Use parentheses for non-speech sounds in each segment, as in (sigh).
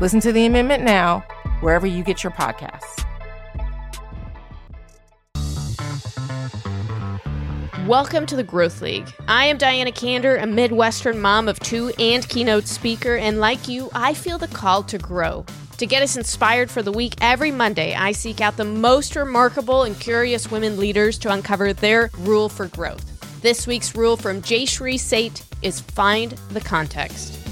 Listen to the amendment now, wherever you get your podcasts. Welcome to the Growth League. I am Diana Kander, a Midwestern mom of two and keynote speaker, and like you, I feel the call to grow. To get us inspired for the week, every Monday I seek out the most remarkable and curious women leaders to uncover their rule for growth. This week's rule from Jayshree Seth is find the context.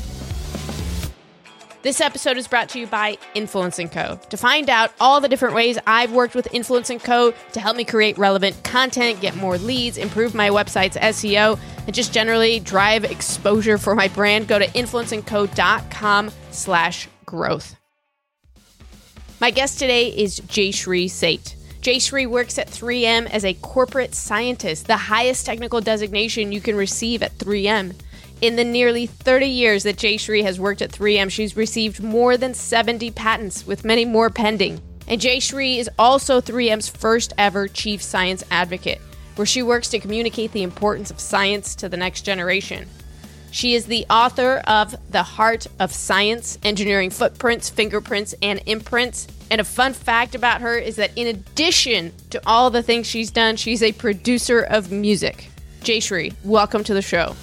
This episode is brought to you by Influence & Co. To find out all the different ways I've worked with Influence & Co. to help me create relevant content, get more leads, improve my website's SEO, and just generally drive exposure for my brand, go to influenceandco.com slash growth. My guest today is Jayshree Seth. Jayshree works at 3M as a corporate scientist, the highest technical designation you can receive at 3M. In the nearly 30 years that Jayshree has worked at 3M, she's received more than 70 patents, with many more pending. And Jayshree is also 3M's first ever chief science advocate, where she works to communicate the importance of science to the next generation. She is the author of The Heart of Science Engineering Footprints, Fingerprints, and Imprints. And a fun fact about her is that in addition to all the things she's done, she's a producer of music. Jayshree, welcome to the show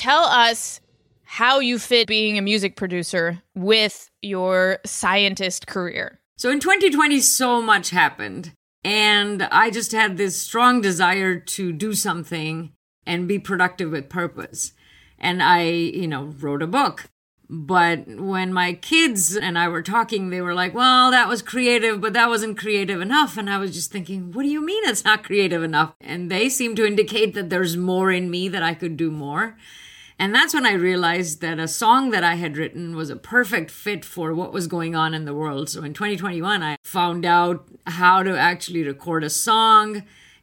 tell us how you fit being a music producer with your scientist career. So in 2020, so much happened. And I just had this strong desire to do something and be productive with purpose. And I, you know, wrote a book. But when my kids and I were talking, they were like, well, that was creative, but that wasn't creative enough. And I was just thinking, what do you mean it's not creative enough? And they seemed to indicate that there's more in me that I could do more. And that's when I realized that a song that I had written was a perfect fit for what was going on in the world. So in 2021, I found out how to actually record a song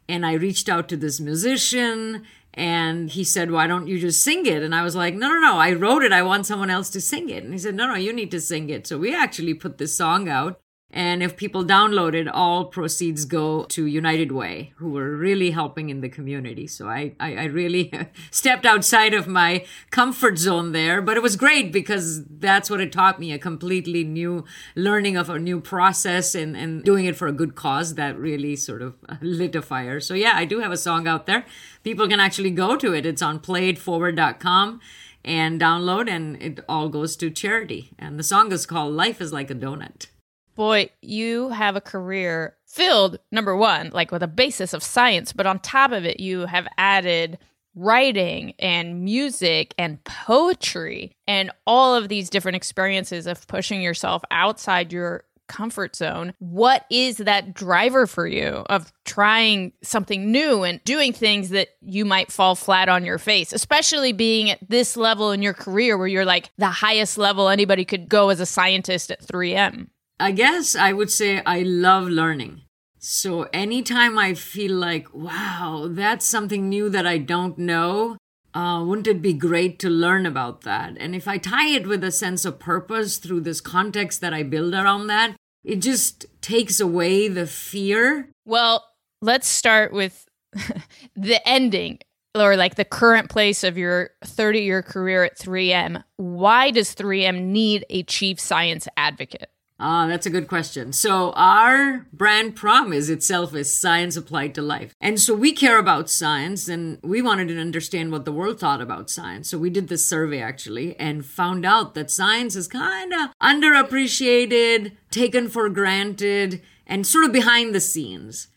and I reached out to this musician and he said, Why don't you just sing it? And I was like, No, no, no, I wrote it. I want someone else to sing it. And he said, No, no, you need to sing it. So we actually put this song out. And if people download it, all proceeds go to United Way, who were really helping in the community. So I, I, I really (laughs) stepped outside of my comfort zone there, but it was great because that's what it taught me a completely new learning of a new process and, and doing it for a good cause that really sort of (laughs) lit a fire. So yeah, I do have a song out there. People can actually go to it. It's on playedforward.com and download, and it all goes to charity. And the song is called Life is Like a Donut boy, you have a career filled, number one, like with a basis of science, but on top of it, you have added writing and music and poetry and all of these different experiences of pushing yourself outside your comfort zone. What is that driver for you of trying something new and doing things that you might fall flat on your face, especially being at this level in your career where you're like the highest level anybody could go as a scientist at 3M? I guess I would say I love learning. So anytime I feel like, wow, that's something new that I don't know, uh, wouldn't it be great to learn about that? And if I tie it with a sense of purpose through this context that I build around that, it just takes away the fear. Well, let's start with (laughs) the ending or like the current place of your 30 year career at 3M. Why does 3M need a chief science advocate? Ah, that's a good question. So our brand promise itself is science applied to life. And so we care about science and we wanted to understand what the world thought about science. So we did this survey actually and found out that science is kind of underappreciated, taken for granted, and sort of behind the scenes.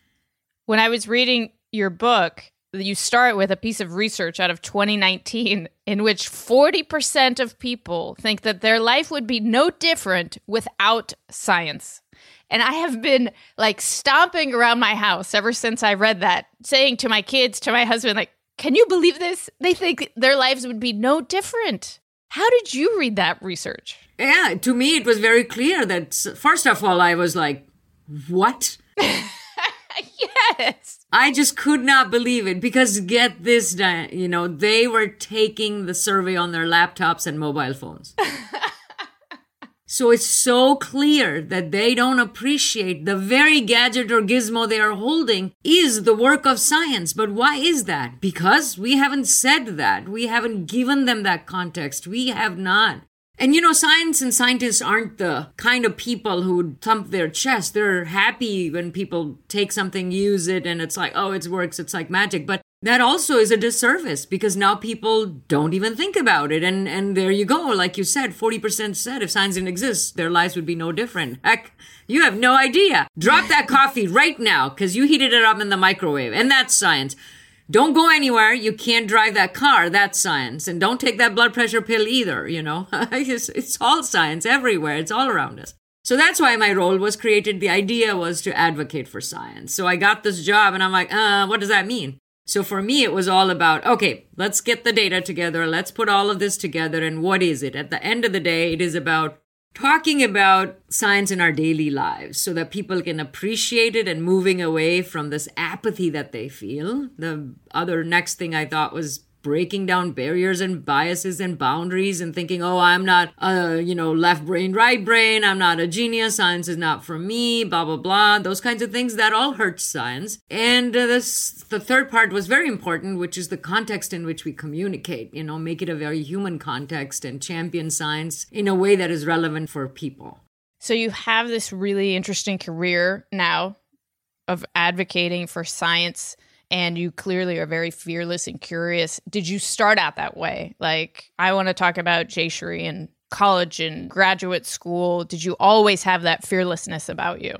When I was reading your book, you start with a piece of research out of 2019 in which 40% of people think that their life would be no different without science. And I have been like stomping around my house ever since I read that, saying to my kids, to my husband, like, can you believe this? They think their lives would be no different. How did you read that research? Yeah, to me, it was very clear that, first of all, I was like, what? (laughs) yes. I just could not believe it because get this, you know, they were taking the survey on their laptops and mobile phones. (laughs) so it's so clear that they don't appreciate the very gadget or gizmo they are holding is the work of science. But why is that? Because we haven't said that. We haven't given them that context. We have not. And you know, science and scientists aren't the kind of people who would thump their chest. They're happy when people take something, use it, and it's like, oh, it works, it's like magic. But that also is a disservice because now people don't even think about it. And and there you go. Like you said, 40% said if science didn't exist, their lives would be no different. Heck, you have no idea. Drop that coffee right now because you heated it up in the microwave. And that's science. Don't go anywhere. You can't drive that car. That's science. And don't take that blood pressure pill either, you know? (laughs) it's, it's all science everywhere. It's all around us. So that's why my role was created. The idea was to advocate for science. So I got this job and I'm like, uh, what does that mean? So for me, it was all about, okay, let's get the data together. Let's put all of this together. And what is it? At the end of the day, it is about talking about science in our daily lives so that people can appreciate it and moving away from this apathy that they feel. The other next thing I thought was breaking down barriers and biases and boundaries and thinking, oh, I'm not a, you know, left brain, right brain. I'm not a genius. Science is not for me, blah, blah, blah. Those kinds of things that all hurt science. And uh, this, the third part was very important, which is the context in which we communicate, you know, make it a very human context and champion science in a way that is relevant for people. So you have this really interesting career now of advocating for science and you clearly are very fearless and curious. Did you start out that way? Like, I want to talk about Jayshree and college and graduate school. Did you always have that fearlessness about you?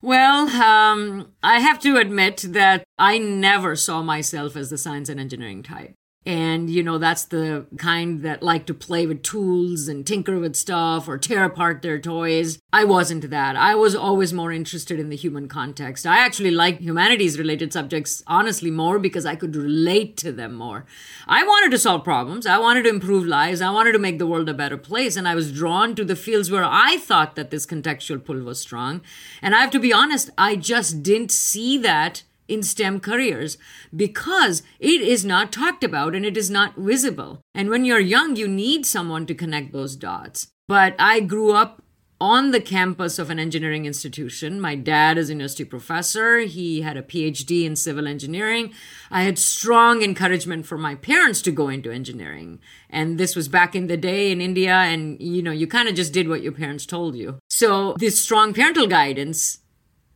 Well, um, I have to admit that I never saw myself as the science and engineering type. And, you know, that's the kind that like to play with tools and tinker with stuff or tear apart their toys. I wasn't that. I was always more interested in the human context. I actually like humanities related subjects, honestly, more because I could relate to them more. I wanted to solve problems. I wanted to improve lives. I wanted to make the world a better place. And I was drawn to the fields where I thought that this contextual pull was strong. And I have to be honest, I just didn't see that in STEM careers because it is not talked about and it is not visible. And when you're young, you need someone to connect those dots. But I grew up on the campus of an engineering institution. My dad is a university professor. He had a PhD in civil engineering. I had strong encouragement from my parents to go into engineering. And this was back in the day in India. And, you know, you kind of just did what your parents told you. So this strong parental guidance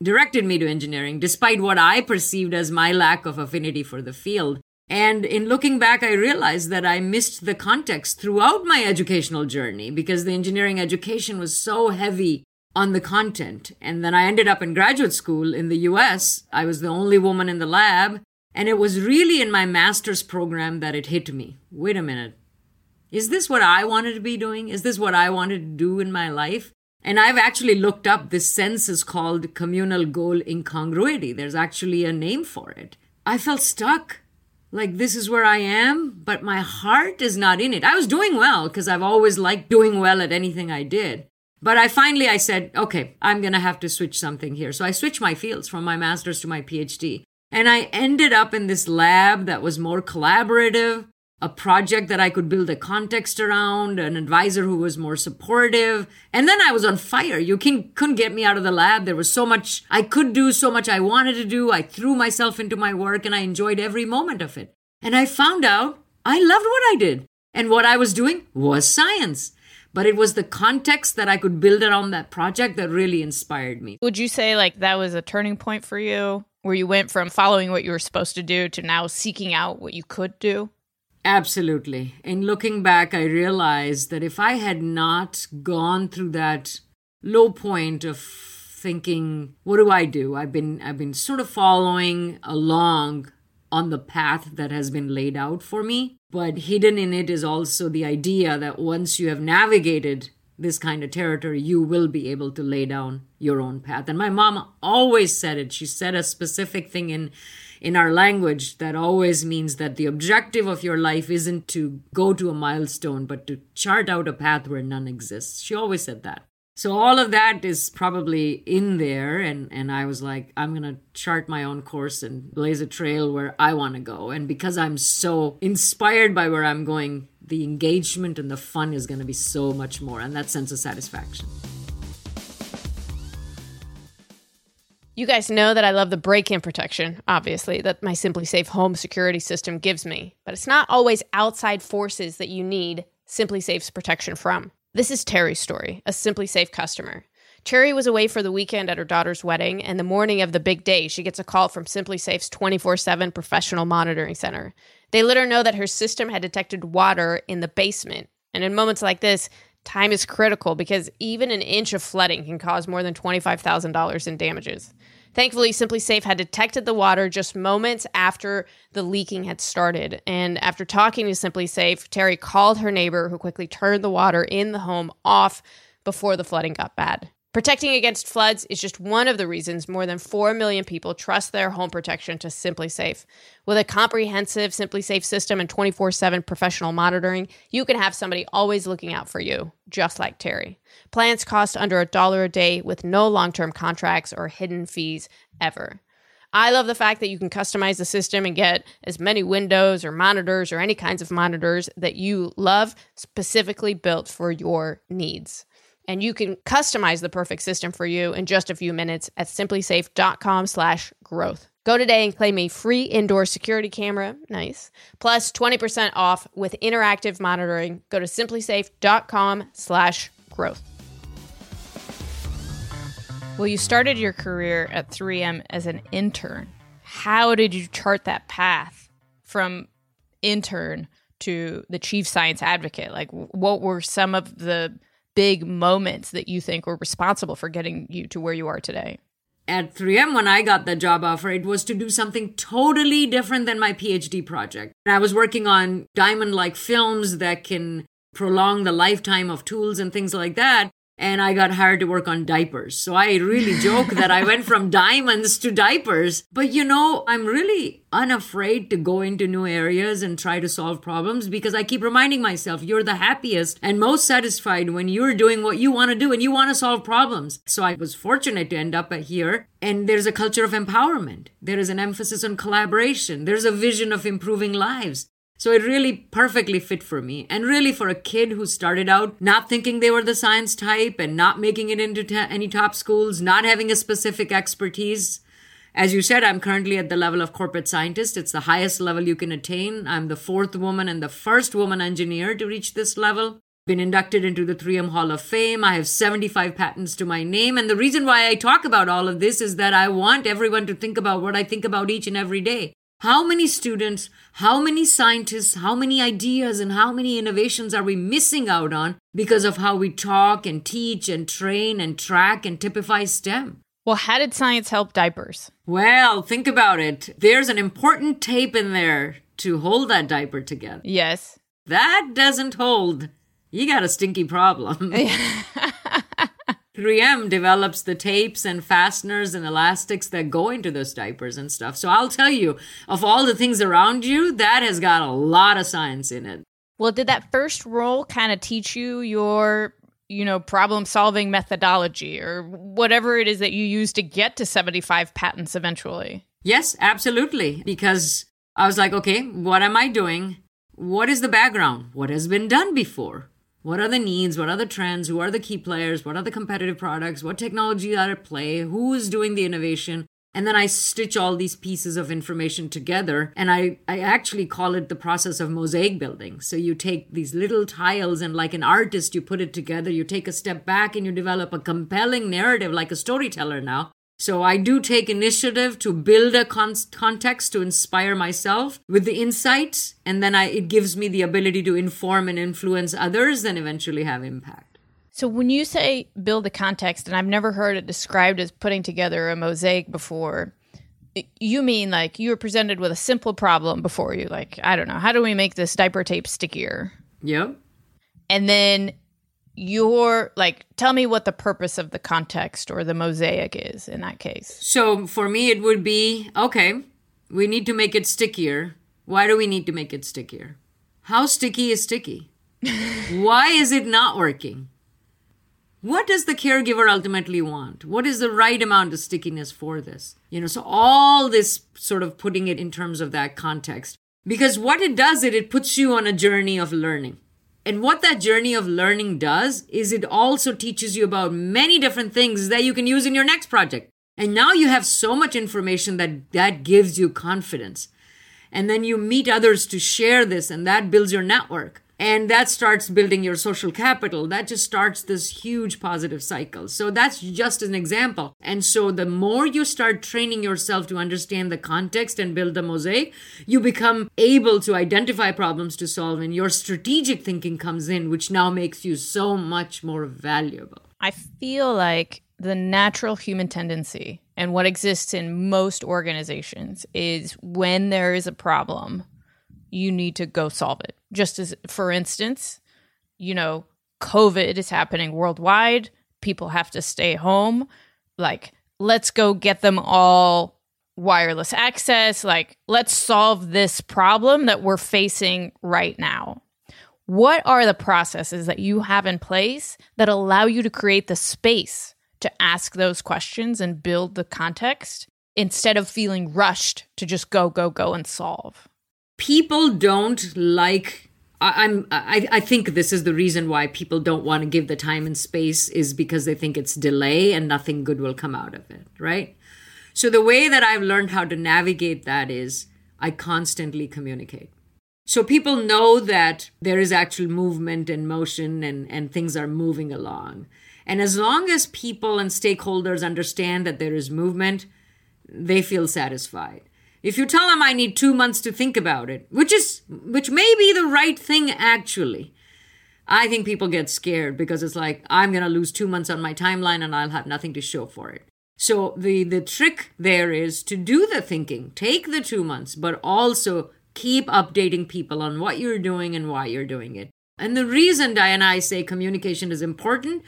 directed me to engineering, despite what I perceived as my lack of affinity for the field. And in looking back, I realized that I missed the context throughout my educational journey because the engineering education was so heavy on the content. And then I ended up in graduate school in the US. I was the only woman in the lab. And it was really in my master's program that it hit me. Wait a minute. Is this what I wanted to be doing? Is this what I wanted to do in my life? And I've actually looked up this sense is called communal goal incongruity. There's actually a name for it. I felt stuck. Like this is where I am, but my heart is not in it. I was doing well because I've always liked doing well at anything I did. But I finally I said, okay, I'm going to have to switch something here. So I switched my fields from my master's to my PhD. And I ended up in this lab that was more collaborative, a project that I could build a context around, an advisor who was more supportive. And then I was on fire. You can, couldn't get me out of the lab. There was so much I could do, so much I wanted to do. I threw myself into my work and I enjoyed every moment of it. And I found out I loved what I did. And what I was doing was science. But it was the context that I could build around that project that really inspired me. Would you say like that was a turning point for you where you went from following what you were supposed to do to now seeking out what you could do? Absolutely. In looking back, I realized that if I had not gone through that low point of thinking, what do I do? I've been I've been sort of following along on the path that has been laid out for me, but hidden in it is also the idea that once you have navigated this kind of territory, you will be able to lay down your own path. And my mom always said it. She said a specific thing in in our language that always means that the objective of your life isn't to go to a milestone, but to chart out a path where none exists. She always said that. So all of that is probably in there and and I was like I'm going to chart my own course and blaze a trail where I want to go and because I'm so inspired by where I'm going the engagement and the fun is going to be so much more and that sense of satisfaction. You guys know that I love the break in protection, obviously, that my SimpliSafe home security system gives me. But it's not always outside forces that you need SimpliSafe's protection from. This is Terry's story, a SimpliSafe customer. Terry was away for the weekend at her daughter's wedding, and the morning of the big day, she gets a call from SimpliSafe's 24 7 professional monitoring center. They let her know that her system had detected water in the basement. And in moments like this, time is critical because even an inch of flooding can cause more than $25,000 in damages. Thankfully, SimpliSafe had detected the water just moments after the leaking had started. And after talking to SimpliSafe, Terry called her neighbor, who quickly turned the water in the home off before the flooding got bad. Protecting against floods is just one of the reasons more than 4 million people trust their home protection to SimpliSafe. With a comprehensive SimpliSafe system and 24 7 professional monitoring, you can have somebody always looking out for you, just like Terry. Plans cost under a dollar a day with no long term contracts or hidden fees ever. I love the fact that you can customize the system and get as many windows or monitors or any kinds of monitors that you love specifically built for your needs and you can customize the perfect system for you in just a few minutes at simplisafe.com slash growth. Go today and claim a free indoor security camera. Nice. Plus 20% off with interactive monitoring. Go to simplisafe.com slash growth. Well you started your career at 3m as an intern. How did you chart that path from intern to the chief science advocate? Like what were some of the big moments that you think were responsible for getting you to where you are today? At 3M, when I got the job offer, it was to do something totally different than my PhD project. I was working on diamond like films that can prolong the lifetime of tools and things like that and I got hired to work on diapers. So I really joke that I went from diamonds to diapers. But you know, I'm really unafraid to go into new areas and try to solve problems because I keep reminding myself you're the happiest and most satisfied when you're doing what you want to do and you want to solve problems. So I was fortunate to end up here. And there's a culture of empowerment. There is an emphasis on collaboration. There's a vision of improving lives. So it really perfectly fit for me. And really for a kid who started out not thinking they were the science type and not making it into any top schools, not having a specific expertise. As you said, I'm currently at the level of corporate scientist. It's the highest level you can attain. I'm the fourth woman and the first woman engineer to reach this level. Been inducted into the 3M Hall of Fame. I have 75 patents to my name. And the reason why I talk about all of this is that I want everyone to think about what I think about each and every day. How many students, how many scientists, how many ideas, and how many innovations are we missing out on because of how we talk and teach and train and track and typify STEM? Well, how did science help diapers? Well, think about it. There's an important tape in there to hold that diaper together. Yes. That doesn't hold. You got a stinky problem. (laughs) (laughs) 3M develops the tapes and fasteners and elastics that go into those diapers and stuff. So I'll tell you, of all the things around you, that has got a lot of science in it. Well, did that first role kind of teach you your, you know, problem solving methodology or whatever it is that you use to get to 75 patents eventually? Yes, absolutely. Because I was like, okay, what am I doing? What is the background? What has been done before? What are the needs? What are the trends? Who are the key players? What are the competitive products? What technology are at play? Who is doing the innovation? And then I stitch all these pieces of information together. And I, I actually call it the process of mosaic building. So you take these little tiles and, like an artist, you put it together. You take a step back and you develop a compelling narrative like a storyteller now. So I do take initiative to build a con- context to inspire myself with the insights, and then I, it gives me the ability to inform and influence others and eventually have impact. So when you say build a context, and I've never heard it described as putting together a mosaic before, you mean like you were presented with a simple problem before you, like, I don't know, how do we make this diaper tape stickier? Yep. And then your like tell me what the purpose of the context or the mosaic is in that case So for me, it would be okay, we need to make it stickier. Why do we need to make it stickier? How sticky is sticky? (laughs) Why is it not working? What does the caregiver ultimately want? What is the right amount of stickiness for this? You know, so all this sort of putting it in terms of that context. Because what it does, it, it puts you on a journey of learning. And what that journey of learning does is it also teaches you about many different things that you can use in your next project. And now you have so much information that that gives you confidence. And then you meet others to share this, and that builds your network. And that starts building your social capital. That just starts this huge positive cycle. So that's just an example. And so the more you start training yourself to understand the context and build the mosaic, you become able to identify problems to solve, and your strategic thinking comes in, which now makes you so much more valuable. I feel like the natural human tendency and what exists in most organizations is when there is a problem, you need to go solve it. Just as, for instance, you know, COVID is happening worldwide, people have to stay home. Like, let's go get them all wireless access. Like, let's solve this problem that we're facing right now. What are the processes that you have in place that allow you to create the space to ask those questions and build the context instead of feeling rushed to just go, go, go and solve? People don't like I, I'm I, I think this is the reason why people don't want to give the time and space is because they think it's delay and nothing good will come out of it, right? So the way that I've learned how to navigate that is I constantly communicate. So people know that there is actual movement and motion and, and things are moving along. And as long as people and stakeholders understand that there is movement, they feel satisfied. If you tell them I need two months to think about it, which is which may be the right thing actually, I think people get scared because it's like I'm gonna lose two months on my timeline and I'll have nothing to show for it. So the the trick there is to do the thinking, take the two months, but also keep updating people on what you're doing and why you're doing it. And the reason Diana I say communication is important,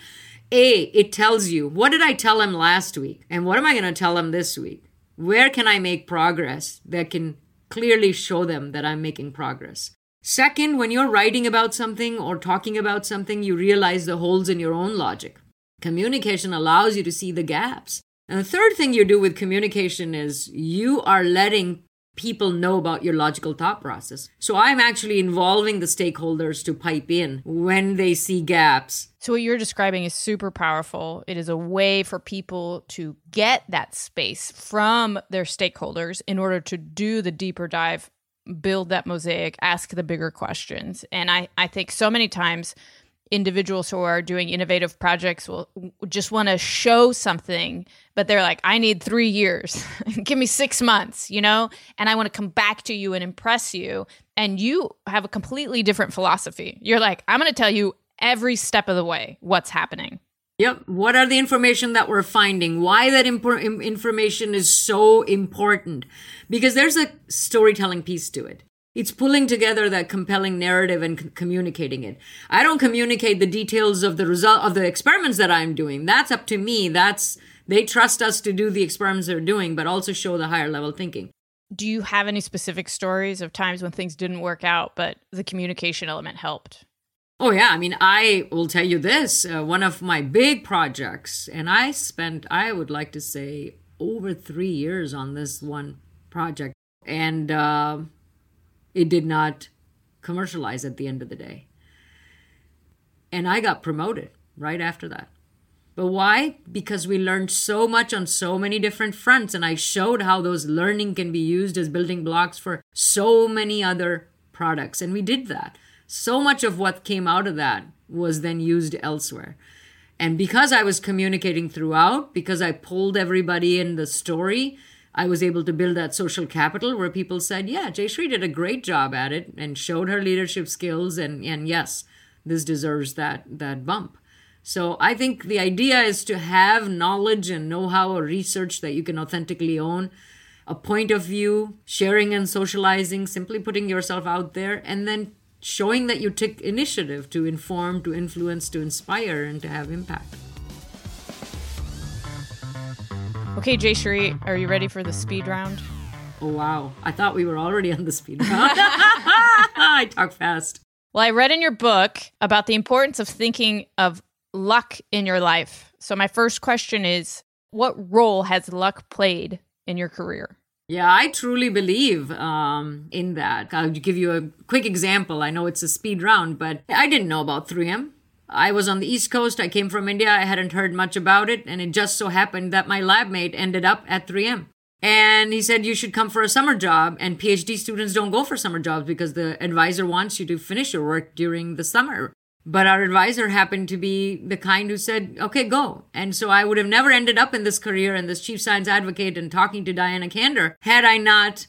a it tells you what did I tell him last week and what am I gonna tell him this week where can I make progress that can clearly show them that I'm making progress? Second, when you're writing about something or talking about something, you realize the holes in your own logic. Communication allows you to see the gaps. And the third thing you do with communication is you are letting people know about your logical thought process. So I'm actually involving the stakeholders to pipe in when they see gaps. So, what you're describing is super powerful. It is a way for people to get that space from their stakeholders in order to do the deeper dive, build that mosaic, ask the bigger questions. And I, I think so many times individuals who are doing innovative projects will just want to show something but they're like i need three years (laughs) give me six months you know and i want to come back to you and impress you and you have a completely different philosophy you're like i'm going to tell you every step of the way what's happening Yep. What are the information that we're finding? Why that information is so important? Because there's a storytelling piece to it. It's pulling together that compelling narrative and c- communicating it. I don't communicate the details of the result of the experiments that I'm doing. That's up to me. That's they trust us to do the experiments they're doing, but also show the higher level thinking. do you have any specific stories of times when things didn't work out but the communication element helped Oh yeah, I mean, I will tell you this. Uh, one of my big projects, and I spent, I would like to say, over three years on this one project, and uh, it did not commercialize at the end of the day. And I got promoted right after that. But why? Because we learned so much on so many different fronts, and I showed how those learning can be used as building blocks for so many other products, and we did that. So much of what came out of that was then used elsewhere. And because I was communicating throughout, because I pulled everybody in the story, I was able to build that social capital where people said, yeah, Jayshree did a great job at it and showed her leadership skills. And, and yes, this deserves that, that bump. So I think the idea is to have knowledge and know-how or research that you can authentically own, a point of view, sharing and socializing, simply putting yourself out there, and then showing that you took initiative to inform, to influence, to inspire, and to have impact. Okay, Jayshree, are you ready for the speed round? Oh, wow. I thought we were already on the speed round. (laughs) I talk fast. Well, I read in your book about the importance of thinking of luck in your life. So, my first question is what role has luck played in your career? Yeah, I truly believe um, in that. I'll give you a quick example. I know it's a speed round, but I didn't know about 3M. I was on the East Coast. I came from India. I hadn't heard much about it. And it just so happened that my lab mate ended up at 3M. And he said, You should come for a summer job. And PhD students don't go for summer jobs because the advisor wants you to finish your work during the summer. But our advisor happened to be the kind who said, okay, go. And so I would have never ended up in this career and this chief science advocate and talking to Diana Kander had I not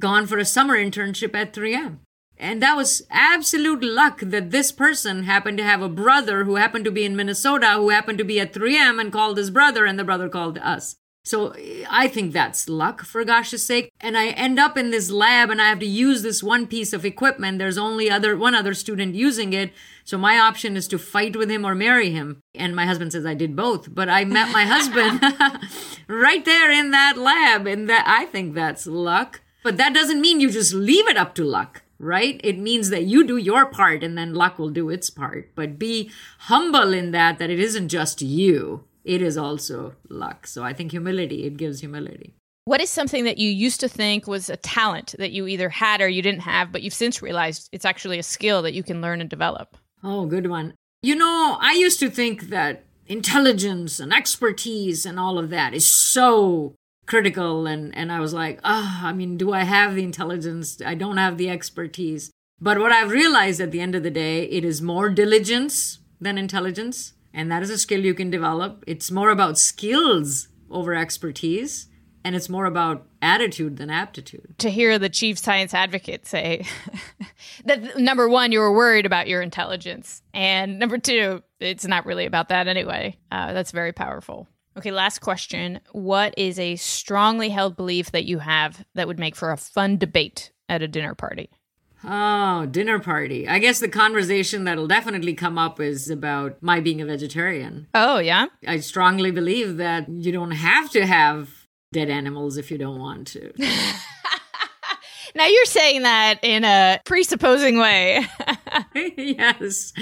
gone for a summer internship at 3M. And that was absolute luck that this person happened to have a brother who happened to be in Minnesota, who happened to be at 3M and called his brother, and the brother called us. So eh, I think that's luck for gosh's sake. And I end up in this lab and I have to use this one piece of equipment. There's only other one other student using it. So my option is to fight with him or marry him. And my husband says I did both. But I met my husband (laughs) right there in that lab. And that I think that's luck. But that doesn't mean you just leave it up to luck right? It means that you do your part and then luck will do its part. But be humble in that, that it isn't just you it is also luck. So I think humility, it gives humility. What is something that you used to think was a talent that you either had or you didn't have, but you've since realized it's actually a skill that you can learn and develop? Oh, good one. You know, I used to think that intelligence and expertise and all of that is so critical and and I was like, "Ah, oh, I mean, do I have the intelligence? I don't have the expertise." But what I've realized at the end of the day, it is more diligence than intelligence. And that is a skill you can develop. It's more about skills over expertise, and it's more about attitude than aptitude. To hear the chief science advocate say (laughs) that number one, you were worried about your intelligence, and number two, it's not really about that anyway. Uh, that's very powerful. Okay, last question. What is a strongly held belief that you have that would make for a fun debate at a dinner party? Oh, dinner party. I guess the conversation that'll definitely come up is about my being a vegetarian. Oh, yeah? I strongly believe that you don't have to have dead animals if you don't want to. (laughs) now you're saying that in a presupposing way. (laughs) yes.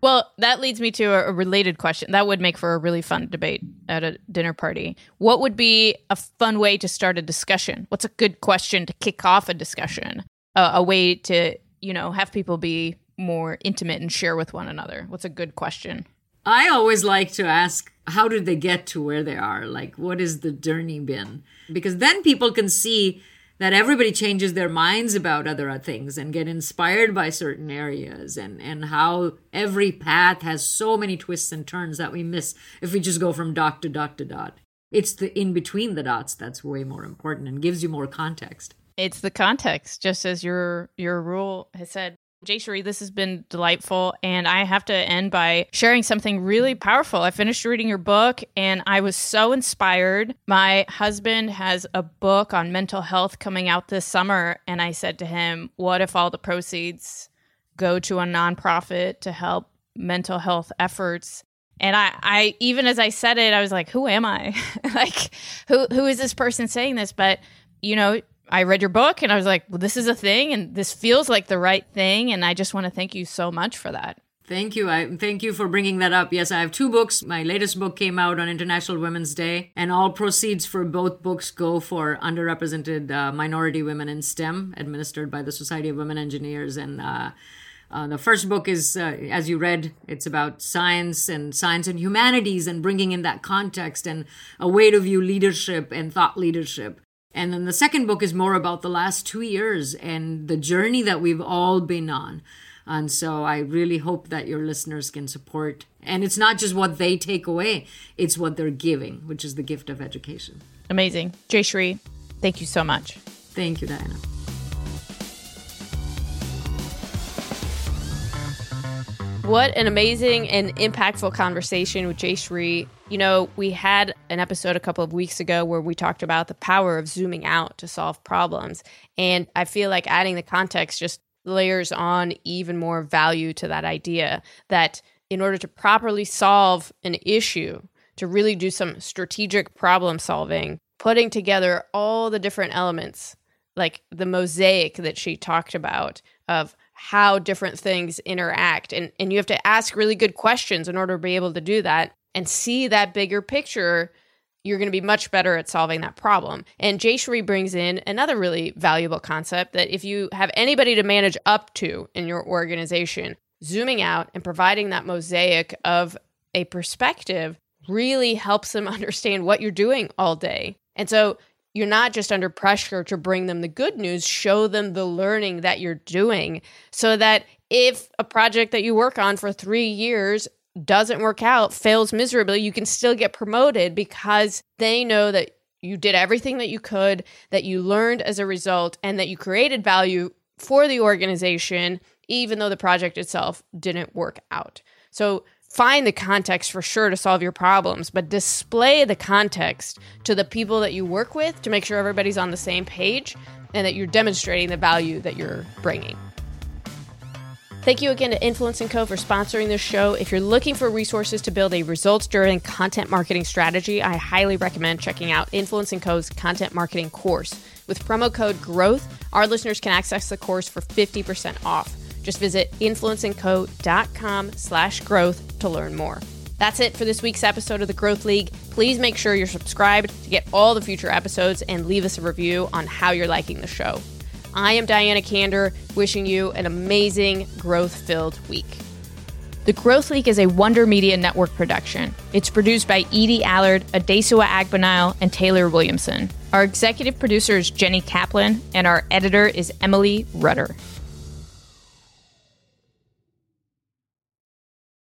Well, that leads me to a, related question. That would make for a really fun debate at a dinner party. What would be a fun way to start a discussion? What's a good question to kick off a discussion? a, a way to you know have people be more intimate and share with one another? What's a good question? I always like to ask, how did they get to where they are? Like, what is the journey been? Because then people can see that everybody changes their minds about other things and get inspired by certain areas and, and how every path has so many twists and turns that we miss if we just go from dot to dot to dot. It's the in between the dots that's way more important and gives you more context. It's the context, just as your your rule has said. Jayshree, this has been delightful. And I have to end by sharing something really powerful. I finished reading your book and I was so inspired. My husband has a book on mental health coming out this summer. And I said to him, What if all the proceeds go to a nonprofit to help mental health efforts? And I, I even as I said it, I was like, Who am I? (laughs) like, who who is this person saying this? But you know, I read your book and I was like, well, this is a thing and this feels like the right thing. And I just want to thank you so much for that. Thank you. I thank you for bringing that up. Yes, I have two books. My latest book came out on International Women's Day, and all proceeds for both books go for underrepresented uh, minority women in STEM, administered by the Society of Women Engineers. And uh, uh, the first book is, uh, as you read, it's about science and science and humanities and bringing in that context and a way to view leadership and thought leadership. And then the second book is more about the last two years and the journey that we've all been on. And so I really hope that your listeners can support. And it's not just what they take away, it's what they're giving, which is the gift of education. Amazing. Jayshree, thank you so much. Thank you, Diana. What an amazing and impactful conversation with Jayshree. You know, we had an episode a couple of weeks ago where we talked about the power of zooming out to solve problems. And I feel like adding the context just layers on even more value to that idea that in order to properly solve an issue, to really do some strategic problem solving, putting together all the different elements, like the mosaic that she talked about of how different things interact. And, and you have to ask really good questions in order to be able to do that and see that bigger picture you're going to be much better at solving that problem. And Jayshree brings in another really valuable concept that if you have anybody to manage up to in your organization, zooming out and providing that mosaic of a perspective really helps them (laughs) understand what you're doing all day. And so you're not just under pressure to bring them the good news, show them the learning that you're doing so that if a project that you work on for three years doesn't work out, fails miserably, you can still get promoted because they know that you did everything that you could, that you learned as a result, and that you created value for the organization, even though the project itself didn't work out. So find the context for sure to solve your problems, but display the context to the people that you work with to make sure everybody's on the same page and that you're demonstrating the value that you're bringing. Thank you again to Influence & Co. for sponsoring this show. If you're looking for resources to build a results-driven content marketing strategy, I highly recommend checking out Influence & Co.'s content marketing course. With promo code GROWTH, our listeners can access the course for 50% off. Just visit influenceandco.com slash growth to learn more. That's it for this week's episode of the Growth League. Please make sure you're subscribed to get all the future episodes and leave us a review on how you're liking the show. I am Diana Kander, wishing you an amazing growth filled week. The Growth League is a Wonder Media Network production. It's produced by Edie Allard, Adesua Agbanile, and Taylor Williamson. Our executive producer is Jenny Kaplan, and our editor is Emily Rudder.